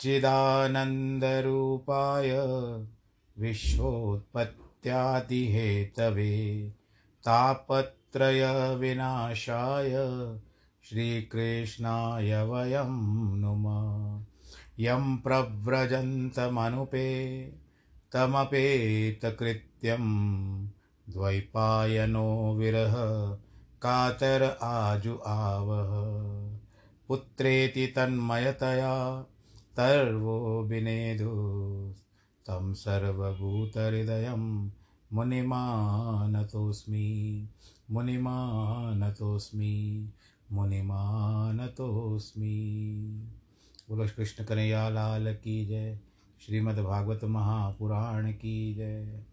सच्चिदानन्दरूपाय विश्वोत्पत्त्यादिहेतवे तापत्रयविनाशाय श्रीकृष्णाय वयं नुमः। यं प्रव्रजन्तमनुपे तमपेतकृत्यं द्वैपायनो विरह कातर आजु आवह। पुत्रेति तन्मयतया तर्वो विनेदु तं सर्वभूतहृदयं मुनिमानतोऽस्मि मुनिमानतोऽस्मि मुनिमानतोऽस्मि। बोलो कृष्ण कन्हैया लाल की जय श्रीमद्भागवत महापुराण की जय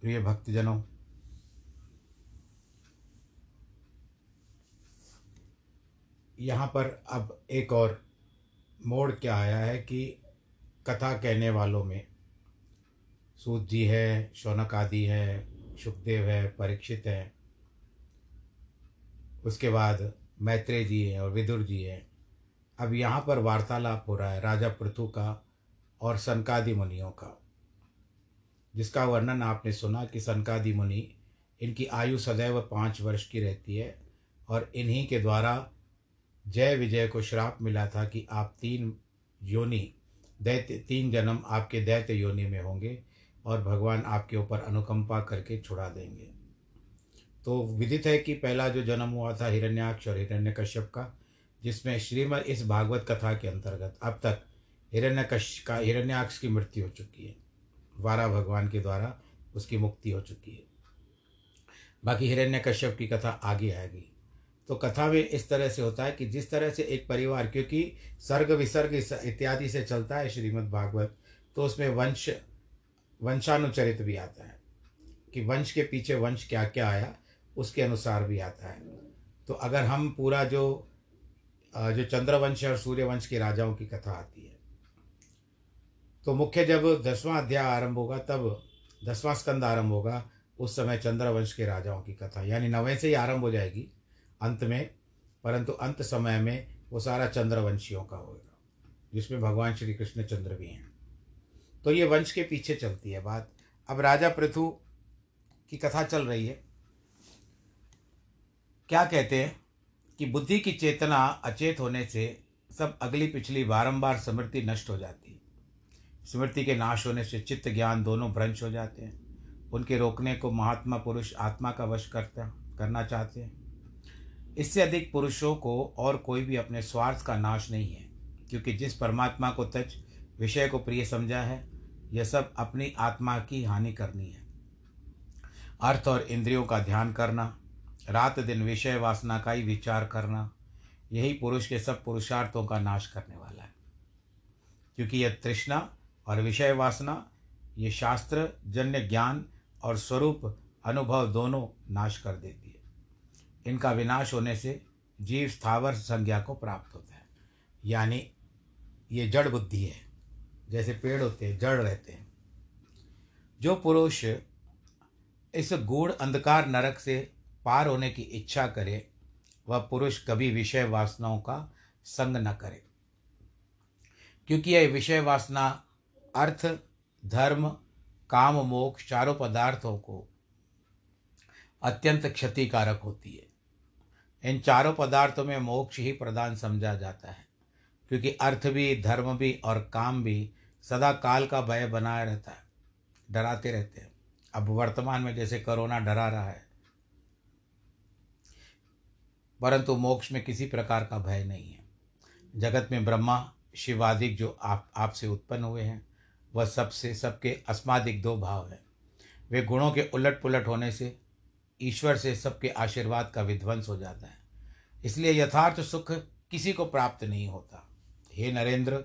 प्रिय भक्तजनों, यहाँ पर अब एक और मोड़ क्या आया है कि कथा कहने वालों में सूत जी है, शौनक आदि है सुखदेव है, परीक्षित है। उसके बाद मैत्रेय जी है और विदुर जी है। अब यहाँ पर वार्तालाप हो रहा है राजा पृथु का और सनकादि मुनियों का, जिसका वर्णन आपने सुना कि सनकादि मुनि इनकी आयु सदैव पाँच वर्ष की रहती है और इन्हीं के द्वारा जय विजय को श्राप मिला था कि आप तीन योनि, दैत्य, तीन जन्म आपके दैत्य योनि में होंगे और भगवान आपके ऊपर अनुकंपा करके छुड़ा देंगे। तो विदित है कि पहला जो जन्म हुआ था हिरण्याक्ष और हिरण्यकश्यप का, जिसमें श्रीमद इस भागवत कथा के अंतर्गत अब तक हिरण्यकश्य का हिरण्याक्ष की मृत्यु हो चुकी है। वारा भगवान के द्वारा उसकी मुक्ति हो चुकी है। बाकी हिरण्यकश्यप की कथा आगे आएगी। तो कथा में इस तरह से होता है कि जिस तरह से एक परिवार, क्योंकि सर्ग विसर्ग इत्यादि से चलता है श्रीमद् भागवत तो उसमें वंश, वंशानुचरित भी आता है कि वंश के पीछे वंश क्या क्या आया, उसके अनुसार भी आता है। तो अगर हम पूरा जो जो चंद्रवंश और सूर्यवंश के राजाओं की कथा आती है तो मुख्य जब दसवां अध्याय आरंभ होगा, तब दसवां स्कंद आरंभ होगा, उस समय चंद्रवंश के राजाओं की कथा, यानी नवें से ही आरंभ हो जाएगी। अंत में, परंतु अंत समय में वो सारा चंद्रवंशियों का होगा, जिसमें भगवान श्री कृष्ण चंद्र भी हैं। तो ये वंश के पीछे चलती है बात। अब राजा पृथु की कथा चल रही है। क्या कहते हैं कि बुद्धि की चेतना अचेत होने से सब अगली पिछली बारंबार स्मृति नष्ट हो जाती है। स्मृति के नाश होने से चित्त ज्ञान दोनों भ्रंश हो जाते हैं। उनके रोकने को महात्मा पुरुष आत्मा का वश करता, करना चाहते हैं। इससे अधिक पुरुषों को और कोई भी अपने स्वार्थ का नाश नहीं है, क्योंकि जिस परमात्मा को तज विषय को प्रिय समझा है, यह सब अपनी आत्मा की हानि करनी है। अर्थ और इंद्रियों का ध्यान करना, रात दिन विषय वासना का ही विचार करना, यही पुरुष के सब पुरुषार्थों का नाश करने वाला है। क्योंकि यह तृष्णा और विषय वासना ये शास्त्र, जन्य ज्ञान और स्वरूप, अनुभव दोनों नाश कर देती इनका विनाश होने से जीव स्थावर संज्ञा को प्राप्त होता है। यानी ये जड़ बुद्धि है। जैसे पेड़ होते हैं, जड़ रहते हैं। जो पुरुष इस गूढ़ अंधकार नरक से पार होने की इच्छा करे, वह पुरुष कभी विषय वासनाओं का संग न करे। क्योंकि यह विषय वासना अर्थ, धर्म, काम, मोक्ष, चारों पदार्थों को अत्यंत क्षतिकारक होती है। इन चारों पदार्थों में मोक्ष ही प्रदान समझा जाता है, क्योंकि अर्थ भी, धर्म भी और काम भी सदा काल का भय बनाए रहता है, डराते रहते हैं। अब वर्तमान में जैसे कोरोना डरा रहा है, परंतु मोक्ष में किसी प्रकार का भय नहीं है। जगत में ब्रह्मा शिवादिक जो आप, आपसे उत्पन्न हुए हैं, वह सबसे, सबके अस्मादिक दो भाव हैं। वे गुणों के उलट पुलट होने से ईश्वर से सबके आशीर्वाद का विध्वंस हो जाता है। इसलिए यथार्थ सुख किसी को प्राप्त नहीं होता। हे नरेंद्र,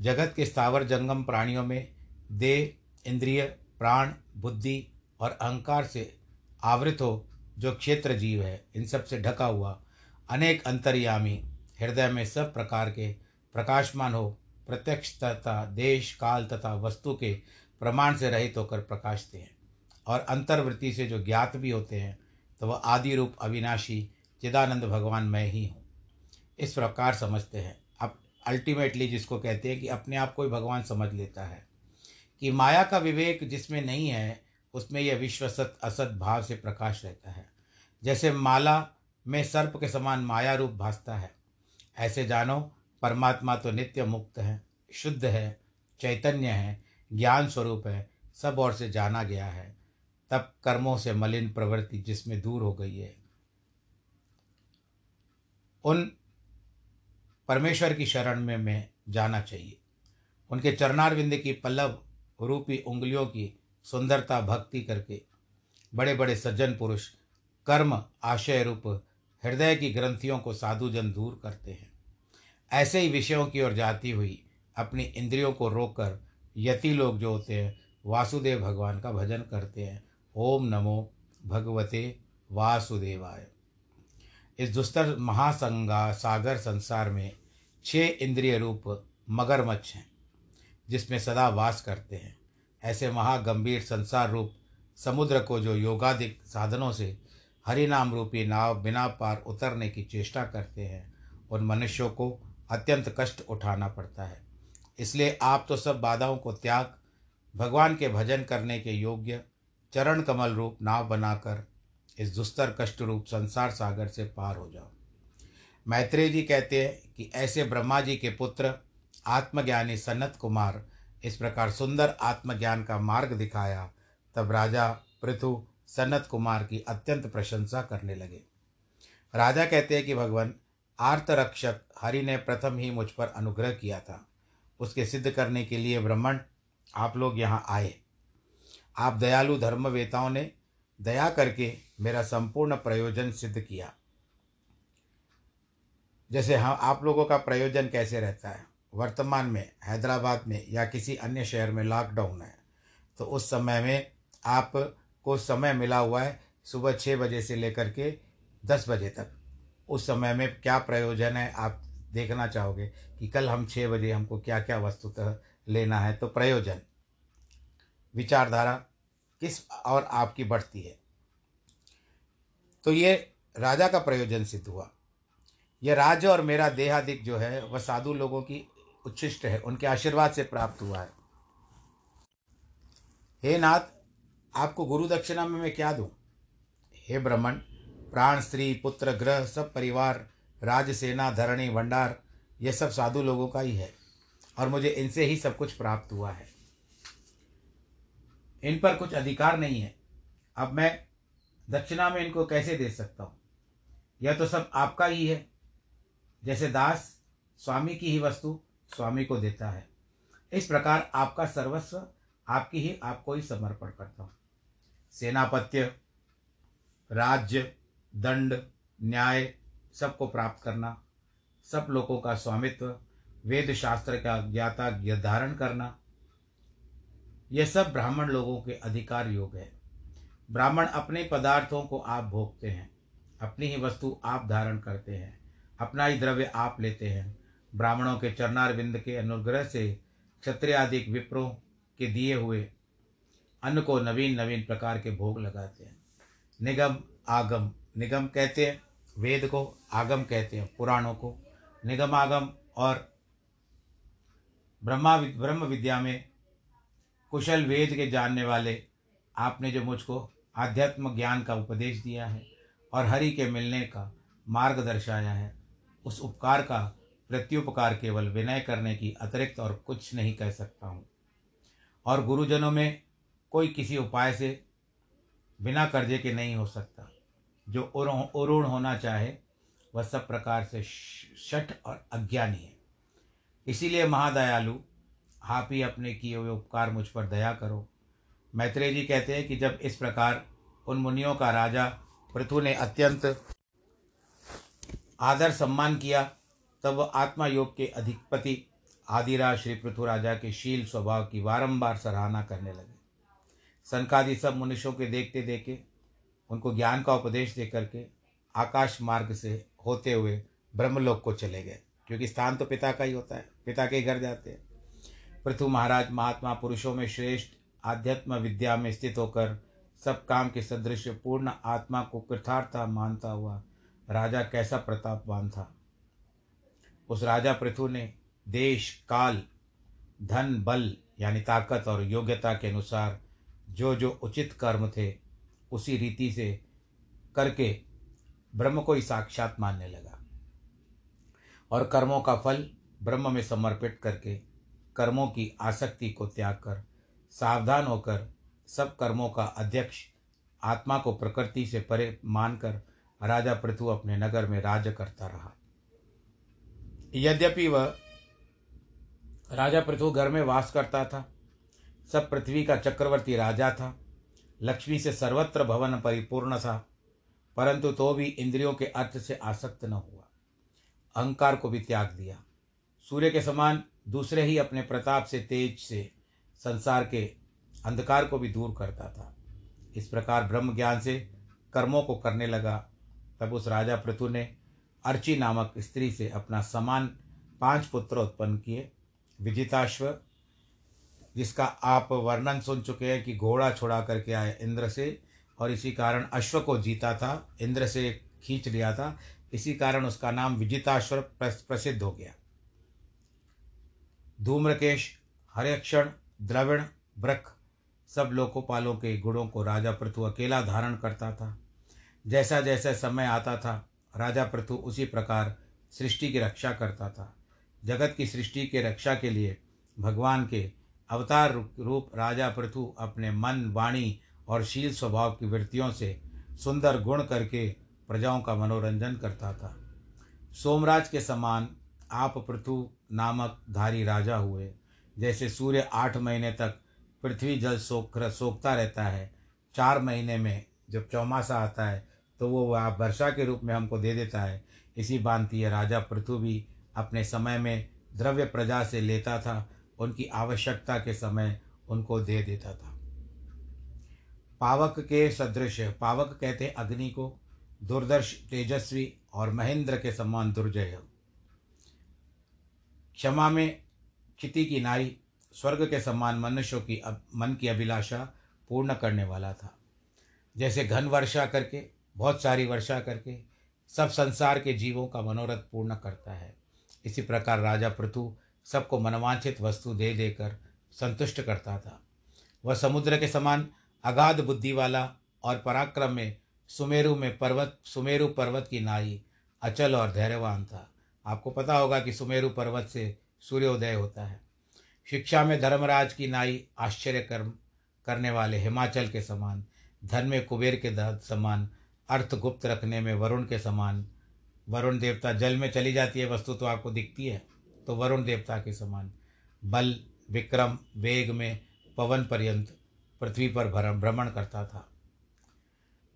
जगत के स्थावर जंगम प्राणियों में देह, इंद्रिय, प्राण, बुद्धि और अहंकार से आवृत हो, जो क्षेत्र जीव है, इन सबसे ढका हुआ अनेक अंतर्यामी हृदय में सब प्रकार के प्रकाशमान हो, प्रत्यक्ष तथा देश, काल तथा वस्तु के प्रमाण से रहित होकर प्रकाशते हैं। और अंतर्वृत्ति से जो ज्ञात भी होते हैं तो वह आदि रूप अविनाशी चिदानंद भगवान मैं ही हूँ। इस प्रकार समझते हैं। अब अल्टीमेटली जिसको कहते हैं कि अपने आप को ही भगवान समझ लेता है कि माया का विवेक जिसमें नहीं है, उसमें यह विश्व सत असत भाव से प्रकाश रहता है। जैसे माला में सर्प के समान माया रूप भासता है, ऐसे जानो, परमात्मा तो नित्य मुक्त है, शुद्ध है, चैतन्य है, ज्ञान स्वरूप है, सब ओर से जाना गया है। तब कर्मों से मलिन प्रवृत्ति जिसमें दूर हो गई है। उन परमेश्वर की शरण में मैं जाना चाहिए। उनके चरणारविंद की पल्लव रूपी उंगलियों की सुंदरता भक्ति करके बड़े बड़े सज्जन पुरुष कर्म आशय रूप हृदय की ग्रंथियों को साधुजन दूर करते हैं। ऐसे ही विषयों की ओर जाती हुई अपनी इंद्रियों को रोककर यति लोग जो होते हैं, वासुदेव भगवान का भजन करते हैं। ओम नमो भगवते वासुदेवाय। इस दुस्तर महासंगा सागर संसार में छह इंद्रिय रूप मगरमच्छ हैं, जिसमें सदा वास करते हैं। ऐसे महागंभीर संसार रूप समुद्र को जो योगाधिक साधनों से हरिनाम रूपी नाव बिना पार उतरने की चेष्टा करते हैं, उन मनुष्यों को अत्यंत कष्ट उठाना पड़ता है। इसलिए आप तो सब बाधाओं को त्याग, भगवान के भजन करने के योग्य चरण कमल रूप नाव बनाकर इस दुस्तर कष्ट रूप संसार सागर से पार हो जाओ। मैत्रेय जी कहते हैं कि ऐसे ब्रह्मा जी के पुत्र, आत्मज्ञानी सनत कुमार, इस प्रकार सुंदर आत्मज्ञान का मार्ग दिखाया, तब राजा पृथु सनत कुमार की अत्यंत प्रशंसा करने लगे। राजा कहते हैं कि भगवान, आर्तरक्षक हरि ने प्रथम ही मुझ पर अनुग्रह किया था। उसके सिद्ध करने के लिए ब्राह्मण, आप लोग यहाँ आए। आप दयालु धर्मवेताओं ने दया करके मेरा संपूर्ण प्रयोजन सिद्ध किया। जैसे हम आप लोगों का प्रयोजन कैसे रहता है? वर्तमान में, हैदराबाद में या किसी अन्य शहर में लॉकडाउन है। तो उस समय में आप को समय मिला हुआ है सुबह छः बजे से लेकर के दस बजे तक। उस समय में क्या प्रयोजन है, आप देखना चाहोगे कि कल हम छः बजे हमको क्या क्या वस्तुतः लेना है तो प्रयोजन। विचारधारा किस और आपकी बढ़ती है। तो ये राजा का प्रयोजन सिद्ध हुआ। यह राज्य और मेरा देहादिक जो है, वह साधु लोगों की उच्छिष्ट है, उनके आशीर्वाद से प्राप्त हुआ है। हे नाथ, आपको गुरु दक्षिणा में मैं क्या दूँ? हे ब्राह्मण, प्राण, स्त्री, पुत्र, ग्रह, सब परिवार, राज, सेना, धरणी, भंडार, ये सब साधु लोगों का ही है, और मुझे इनसे ही सब कुछ प्राप्त हुआ है। इन पर कुछ अधिकार नहीं है। अब मैं दक्षिणा में इनको कैसे दे सकता हूँ? यह तो सब आपका ही है। जैसे दास स्वामी की ही वस्तु स्वामी को देता है। इस प्रकार आपका सर्वस्व आपकी ही आपको ही समर्पण करता हूँ। सेनापत्य, राज्य, दंड, न्याय सबको प्राप्त करना, सब लोगों का स्वामित्व वेद शास्त्र का ज्ञाता, धारण करना यह सब ब्राह्मण लोगों के अधिकार योग है। ब्राह्मण अपने पदार्थों को आप भोगते हैं, अपनी ही वस्तु आप धारण करते हैं, अपना ही द्रव्य आप लेते हैं। ब्राह्मणों के चरणार बिंद के अनुग्रह से क्षत्रियादिक विप्रों के दिए हुए अन्न को नवीन नवीन प्रकार के भोग लगाते हैं। निगम आगम, निगम कहते हैं, वेद को आगम कहते हैं, पुराणों को निगम आगम और ब्रह्मा, ब्रह्म विद्या में कुशल वेद के जानने वाले आपने जो मुझको आध्यात्म ज्ञान का उपदेश दिया है और हरि के मिलने का मार्ग दर्शाया है, उस उपकार का प्रत्युपकार केवल विनय करने की अतिरिक्त और कुछ नहीं कह सकता हूँ। और गुरुजनों में कोई किसी उपाय से बिना कर्जे के नहीं हो सकता। जो उरुण होना चाहे, वह सब प्रकार से शठ और अज्ञानी है। इसीलिए महादयालु आप ही अपने किए हुए उपकार मुझ पर दया करो। मैत्रेय जी कहते हैं कि जब इस प्रकार उन मुनियों का राजा पृथु ने अत्यंत आदर सम्मान किया, तब वह आत्मा योग के अधिपति आदिराज श्री पृथु राजा के शील स्वभाव की बारंबार सराहना करने लगे। संकादि सब मनुष्यों के देखते देखे, उनको ज्ञान का उपदेश दे करके आकाश मार्ग से होते हुए ब्रह्मलोक को चले गए, क्योंकि स्थान तो पिता का ही होता है, पिता के घर जाते हैं। पृथु महाराज महात्मा पुरुषों में श्रेष्ठ, आध्यात्म विद्या में स्थित होकर सब काम के सदृश पूर्ण आत्मा को कृथार्था मानता हुआ राजा कैसा प्रतापवान था। उस राजा पृथु ने देश, काल, धन, बल यानी ताकत और योग्यता के अनुसार जो जो उचित कर्म थे उसी रीति से करके ब्रह्म को ही साक्षात मानने लगा और कर्मों का फल ब्रह्म में समर्पित करके कर्मों की आसक्ति को त्याग कर, सावधान होकर सब कर्मों का अध्यक्ष आत्मा को प्रकृति से परे मानकर राजा पृथु अपने नगर में राज करता रहा। यद्यपि वह राजा पृथु घर में वास करता था, सब पृथ्वी का चक्रवर्ती राजा था, लक्ष्मी से सर्वत्र भवन परिपूर्ण था, परंतु तो भी इंद्रियों के अर्थ से आसक्त न हुआ। अहंकार को भी त्याग दिया। सूर्य के समान दूसरे ही अपने प्रताप से तेज से संसार के अंधकार को भी दूर करता था। इस प्रकार ब्रह्म ज्ञान से कर्मों को करने लगा। तब उस राजा पृथु ने अर्ची नामक स्त्री से अपना समान पाँच पुत्र उत्पन्न किए। विजिताश्व, जिसका आप वर्णन सुन चुके हैं कि घोड़ा छोड़ा करके आए इंद्र से, और इसी कारण अश्व को जीता था, इंद्र से खींच लिया था। इसी कारण उसका नाम विजिताश्वर प्रसिद्ध हो गया। धूम्रकेश हरेक्षण द्रविण ब्रख सब लोकोपालों के गुणों को राजा पृथु अकेला धारण करता था। जैसा जैसा समय आता था, राजा पृथु उसी प्रकार सृष्टि की रक्षा करता था। जगत की सृष्टि के रक्षा के लिए भगवान के अवतार रूप राजा पृथु अपने मन, वाणी और शील स्वभाव की वृत्तियों से सुंदर गुण करके प्रजाओं का मनोरंजन करता था। सोमराज के समान आप पृथु नामक धारी राजा हुए। जैसे सूर्य आठ महीने तक पृथ्वी जल सोख सोखता रहता है, चार महीने में जब चौमासा आता है तो वो आप वर्षा के रूप में हमको दे देता है। इसी बांति है राजा पृथ्वी भी अपने समय में द्रव्य प्रजा से लेता था, उनकी आवश्यकता के समय उनको दे देता था। पावक के सदृश, पावक कहते अग्नि को, दुर्दर्श तेजस्वी और महेंद्र के समान दुर्जय। क्षमा में क्षिति की नारी, स्वर्ग के समान मनुष्यों की अब मन की अभिलाषा पूर्ण करने वाला था। जैसे घन वर्षा करके, बहुत सारी वर्षा करके, सब संसार के जीवों का मनोरथ पूर्ण करता है। इसी प्रकार राजा पृथु सबको मनवांछित वस्तु दे देकर संतुष्ट करता था। वह समुद्र के समान अगाध बुद्धि वाला और पराक्रम में सुमेरु में पर्वत, सुमेरु पर्वत की नाई अचल और धैर्यवान था। आपको पता होगा कि सुमेरु पर्वत से सूर्योदय होता है। शिक्षा में धर्मराज की नाई आश्चर्य कर्म करने वाले हिमाचल के समान, धन में कुबेर के समान, अर्थ गुप्त रखने में वरुण के समान, वरुण देवता जल में चली जाती है, वस्तु तो आपको दिखती है तो वरुण देवता के समान, बल, विक्रम, वेग में पवन पर्यंत, पृथ्वी पर भ्रमण करता था।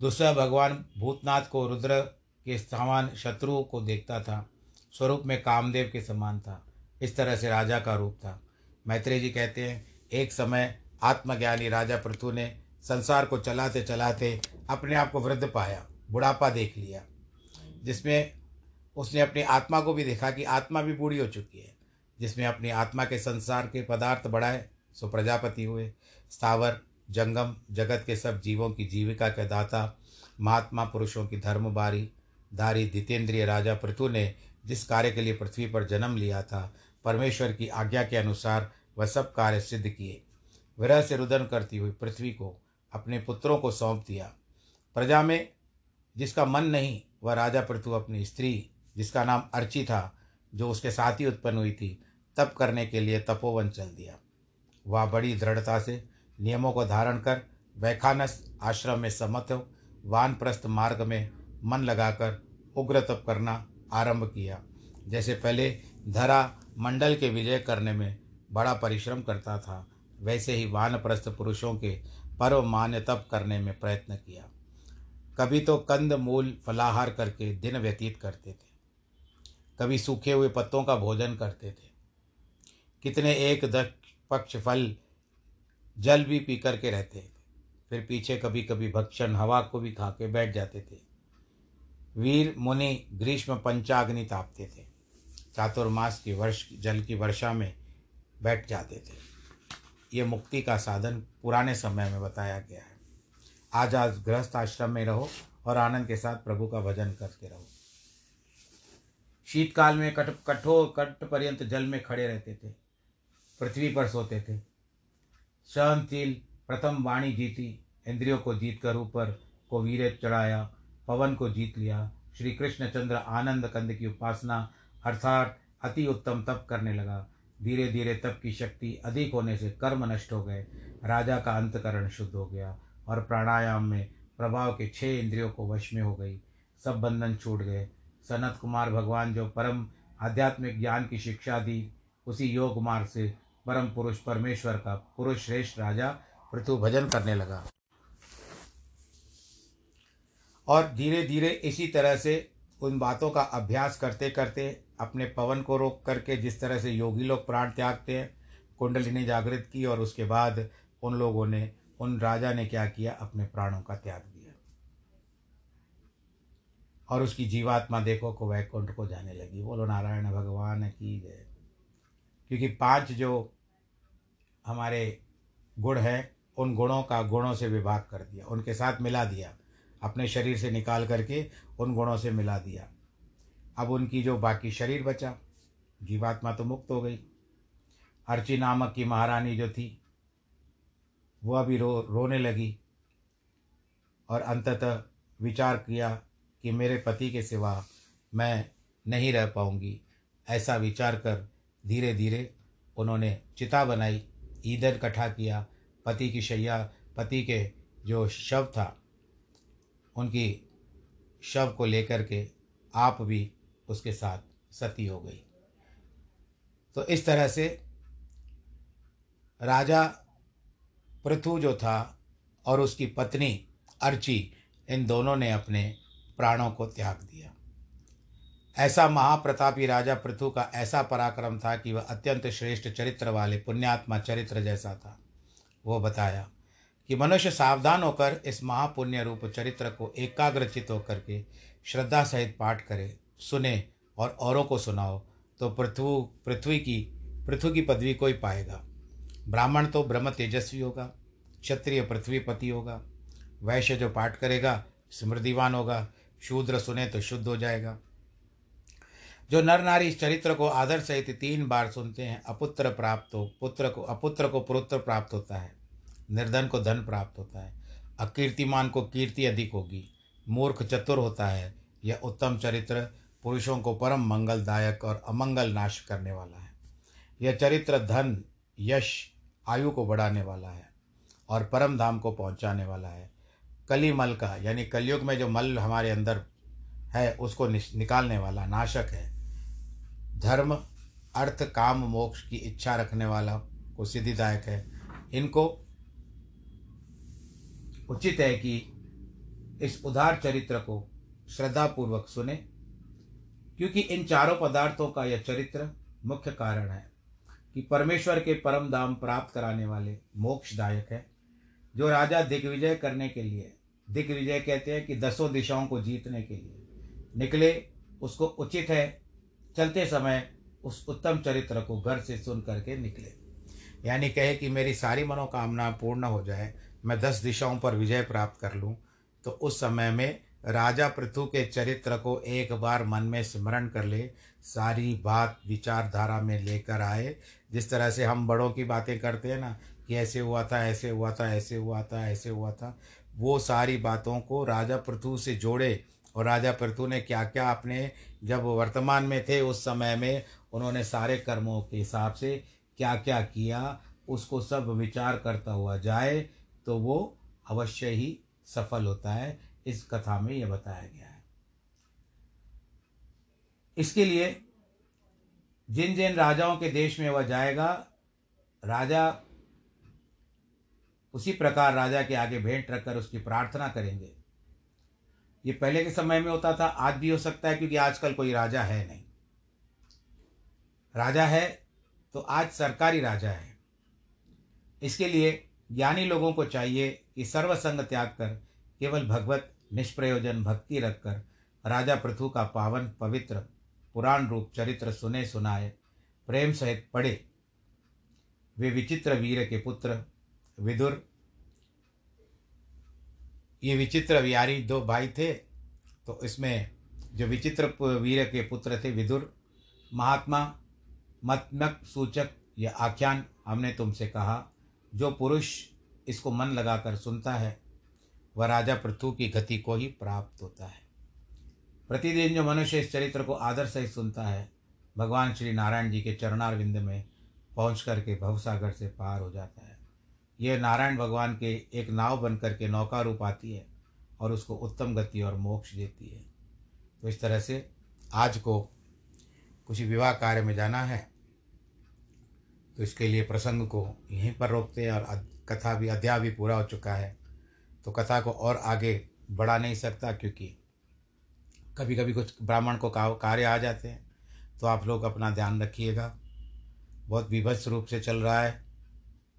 दूसरा भगवान भूतनाथ को रुद्र के समान शत्रुओं को देखता था। स्वरूप में कामदेव के समान था। इस तरह से राजा का रूप था। मैत्री जी कहते हैं, एक समय आत्मज्ञानी राजा पृथु ने संसार को चलाते चलाते अपने आप को वृद्ध पाया, बुढ़ापा देख लिया, जिसमें उसने अपनी आत्मा को भी देखा कि आत्मा भी बूढ़ी हो चुकी है, जिसमें अपनी आत्मा के संसार के पदार्थ बढ़ाए, सो प्रजापति हुए। स्थावर, जंगम, जगत के सब जीवों की जीविका के दाता, महात्मा पुरुषों की धर्म बारी दारी दितेंद्रिय राजा पृथु ने जिस कार्य के लिए पृथ्वी पर जन्म लिया था, परमेश्वर की आज्ञा के अनुसार वह सब कार्य सिद्ध किए। विरह से रुदन करती हुई पृथ्वी को, अपने पुत्रों को सौंप दिया। प्रजा में जिसका मन नहीं, वह राजा पृथु अपनी स्त्री, जिसका नाम अर्ची था, जो उसके साथ ही उत्पन्न हुई थी, तप करने के लिए तपोवन चल दिया। वह बड़ी दृढ़ता से नियमों को धारण कर, वैखानस आश्रम में समत वानप्रस्थ मार्ग में मन लगाकर उग्र तप करना आरंभ किया। जैसे पहले धरा मंडल के विजय करने में बड़ा परिश्रम करता था, वैसे ही वानप्रस्थ पुरुषों के पर्व मान्य तप करने में प्रयत्न किया। कभी तो कंद मूल फलाहार करके दिन व्यतीत करते थे। कभी सूखे हुए पत्तों का भोजन करते थे। कितने एक दक्ष पक्ष फल जल भी पी करके रहते थे। फिर पीछे कभी कभी भक्षण, हवा को भी खा के बैठ जाते थे। वीर मुनि ग्रीष्म पंचाग्नि तापते थे। चातुर्मास की वर्ष, जल की वर्षा में बैठ जाते थे। ये मुक्ति का साधन पुराने समय में बताया गया है। आज आज गृहस्थ आश्रम में रहो और आनंद के साथ प्रभु का भजन करते रहो। शीतकाल में कट, कठोर, कट पर्यंत जल में खड़े रहते थे। पृथ्वी पर सोते थे। सहनशील, प्रथम वाणी जीती, इंद्रियों को जीत कर ऊपर को वीर चढ़ाया पवन को जीत लिया। श्री कृष्ण चंद्र आनंद कंद की उपासना अर्थात अति उत्तम तप करने लगा। धीरे धीरे तप की शक्ति अधिक होने से कर्म नष्ट हो गए। राजा का अंतकरण शुद्ध हो गया और प्राणायाम में प्रभाव के छह इंद्रियों को वश में हो गई। सब बंधन छूट गए। सनत कुमार भगवान जो परम आध्यात्मिक ज्ञान की शिक्षा दी, उसी योग मार्ग से परम पुरुष परमेश्वर का पुरुष श्रेष्ठ राजा पृथु भजन करने लगा। और धीरे धीरे इसी तरह से उन बातों का अभ्यास करते करते अपने पवन को रोक करके जिस तरह से योगी लोग प्राण त्यागते हैं कुंडली जागृत की और उसके बाद उन लोगों ने, उन राजा ने क्या किया? अपने प्राणों का त्याग दिया। और उसकी जीवात्मा देखो को वैकुंठ को जाने लगी। बोलो, नारायण भगवान की जय। क्योंकि पाँच जो हमारे गुण हैं, उन गुणों का गुणों से विभाग कर दिया, उनके साथ मिला दिया। अपने शरीर से निकाल करके उन गुणों से मिला दिया। अब उनकी जो बाकी शरीर बचा, जीवात्मा तो मुक्त हो गई। अर्ची नामक की महारानी जो थी वह भी रो, रोने लगी और अंततः विचार किया कि मेरे पति के सिवा मैं नहीं रह पाऊँगी। ऐसा विचार कर धीरे धीरे उन्होंने चिता बनाई, ईंधन इकट्ठा किया, पति की शैया, पति के जो शव था उनकी शव को लेकर के आप भी उसके साथ सती हो गई। तो इस तरह से राजा पृथु जो था और उसकी पत्नी अर्ची, इन दोनों ने अपने प्राणों को त्याग दिया। ऐसा महाप्रतापी राजा पृथु का ऐसा पराक्रम था कि वह अत्यंत श्रेष्ठ चरित्र वाले पुण्यात्मा चरित्र जैसा था। वो बताया कि मनुष्य सावधान होकर इस महापुण्य रूप चरित्र को एकाग्रचित होकर के श्रद्धा सहित पाठ करे, सुने और औरों को सुनाओ तो पृथ्वी पृथ्वी की पृथ्वी की पदवी कोई पाएगा। ब्राह्मण तो ब्रह्म तेजस्वी होगा, क्षत्रिय पृथ्वीपति होगा, वैश्य जो पाठ करेगा स्मृतिवान होगा, शूद्र सुने तो शुद्ध हो जाएगा। जो नर नारी इस चरित्र को आदर सहित तीन बार सुनते हैं, अपुत्र प्राप्त हो, पुत्र को, अपुत्र को पुत्र प्राप्त होता है। निर्धन को धन प्राप्त होता है। अकीर्तिमान को कीर्ति अधिक होगी। मूर्ख चतुर होता है। यह उत्तम चरित्र पुरुषों को परम मंगलदायक और अमंगल नाश करने वाला है। यह चरित्र धन, यश, आयु को बढ़ाने वाला है और परम धाम को पहुँचाने वाला है। कली मल का, यानी कलयुग में जो मल हमारे अंदर है, उसको निकालने वाला, नाशक है। धर्म, अर्थ, काम, मोक्ष की इच्छा रखने वाला को सिद्धिदायक है। इनको उचित है कि इस उदार चरित्र को श्रद्धापूर्वक सुने, क्योंकि इन चारों पदार्थों का यह चरित्र मुख्य कारण है कि परमेश्वर के परम धाम प्राप्त कराने वाले मोक्षदायक है, जो राजा दिग्विजय करने के लिए, दिग्विजय कहते हैं कि दसों दिशाओं को जीतने के लिए निकले। उसको उचित है चलते समय उस उत्तम चरित्र को घर से सुन करके निकले। यानी कहे कि मेरी सारी मनोकामना पूर्ण हो जाए मैं दस दिशाओं पर विजय प्राप्त कर लूँ तो उस समय में राजा पृथु के चरित्र को एक बार मन में स्मरण कर ले, सारी बात विचारधारा में लेकर आए। जिस तरह से हम बड़ों की बातें करते हैं ना, कि ऐसे हुआ था, ऐसे हुआ था, ऐसे हुआ था, ऐसे हुआ था, वो सारी बातों को राजा पृथु से जोड़े। और राजा पृथु ने क्या क्या अपने, जब वर्तमान में थे उस समय में, उन्होंने सारे कर्मों के हिसाब से क्या क्या किया, उसको सब विचार करता हुआ जाए। तो वो अवश्य ही सफल होता है। इस कथा में यह बताया गया है। इसके लिए जिन जिन राजाओं के देश में वह जाएगा, राजा उसी प्रकार राजा के आगे भेंट रखकर उसकी प्रार्थना करेंगे। ये पहले के समय में होता था, आज भी हो सकता है क्योंकि आजकल कोई राजा है नहीं। राजा है तो आज सरकारी राजा है। इसके लिए ज्ञानी लोगों को चाहिए कि सर्वसंग त्याग कर, केवल भगवत निष्प्रयोजन भक्ति रखकर राजा पृथु का पावन पवित्र पुराण रूप चरित्र सुने सुनाए, प्रेम सहित पढ़े। वे विचित्र वीर के पुत्र, विदुर। ये विचित्र विहारी दो भाई थे तो इसमें जो विचित्र वीर के पुत्र थे विदुर, महात्मा, मतमक, सूचक या आख्यान, हमने तुमसे कहा। जो पुरुष इसको मन लगाकर सुनता है, वह राजा पृथु की गति को ही प्राप्त होता है। प्रतिदिन जो मनुष्य इस चरित्र को आदर सहित सुनता है, भगवान श्री नारायण जी के चरणार विंद में पहुँच करके भवसागर से पार हो जाता है। यह नारायण भगवान के एक नाव बन करके नौका रूप आती है और उसको उत्तम गति और मोक्ष देती है। तो इस तरह से आज को कुछ विवाह कार्य में जाना है। तो इसके लिए प्रसंग को यहीं पर रोकते हैं और कथा भी, अध्याय भी पूरा हो चुका है। तो कथा को और आगे बढ़ा नहीं सकता क्योंकि कभी कभी कुछ ब्राह्मण को कार्य आ जाते हैं। तो आप लोग अपना ध्यान रखिएगा। बहुत विभत्स रूप से चल रहा है।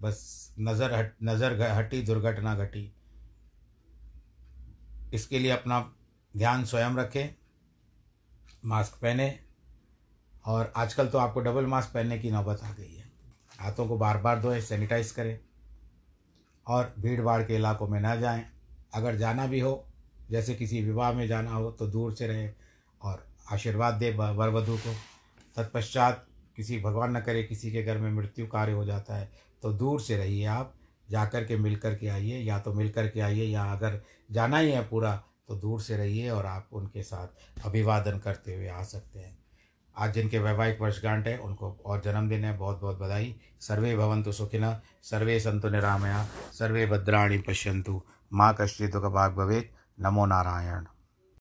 बस नज़र हट, नज़र हटी, दुर्घटना घटी। इसके लिए अपना ध्यान स्वयं रखें, मास्क पहने। और आजकल तो आपको डबल मास्क पहनने की नौबत आ गई है। हाथों को बार बार धोएँ सैनिटाइज करें और भीड़ भाड़ के इलाकों में ना जाएँ। अगर जाना भी हो, जैसे किसी विवाह में जाना हो तो दूर से रहें और आशीर्वाद दे वर वधु को। तत्पश्चात किसी भगवान न करे, किसी के घर में मृत्यु कार्य हो जाता है तो दूर से रहिए आप जा कर के मिल कर के आइए, या तो मिल कर के आइए, या अगर जाना ही है पूरा तो दूर से रहिए और आप उनके साथ अभिवादन करते हुए आ सकते हैं। आज जिनके वैवाहिक वर्षगांठ है, उनको और जन्मदिन है, बहुत बहुत बधाई। सर्वे भवंतु सुखिन, सर्वे संतु निरामया, सर्वे भद्राणी पश्यंतु माँ कश्चित् भाग भवे नमो नारायण।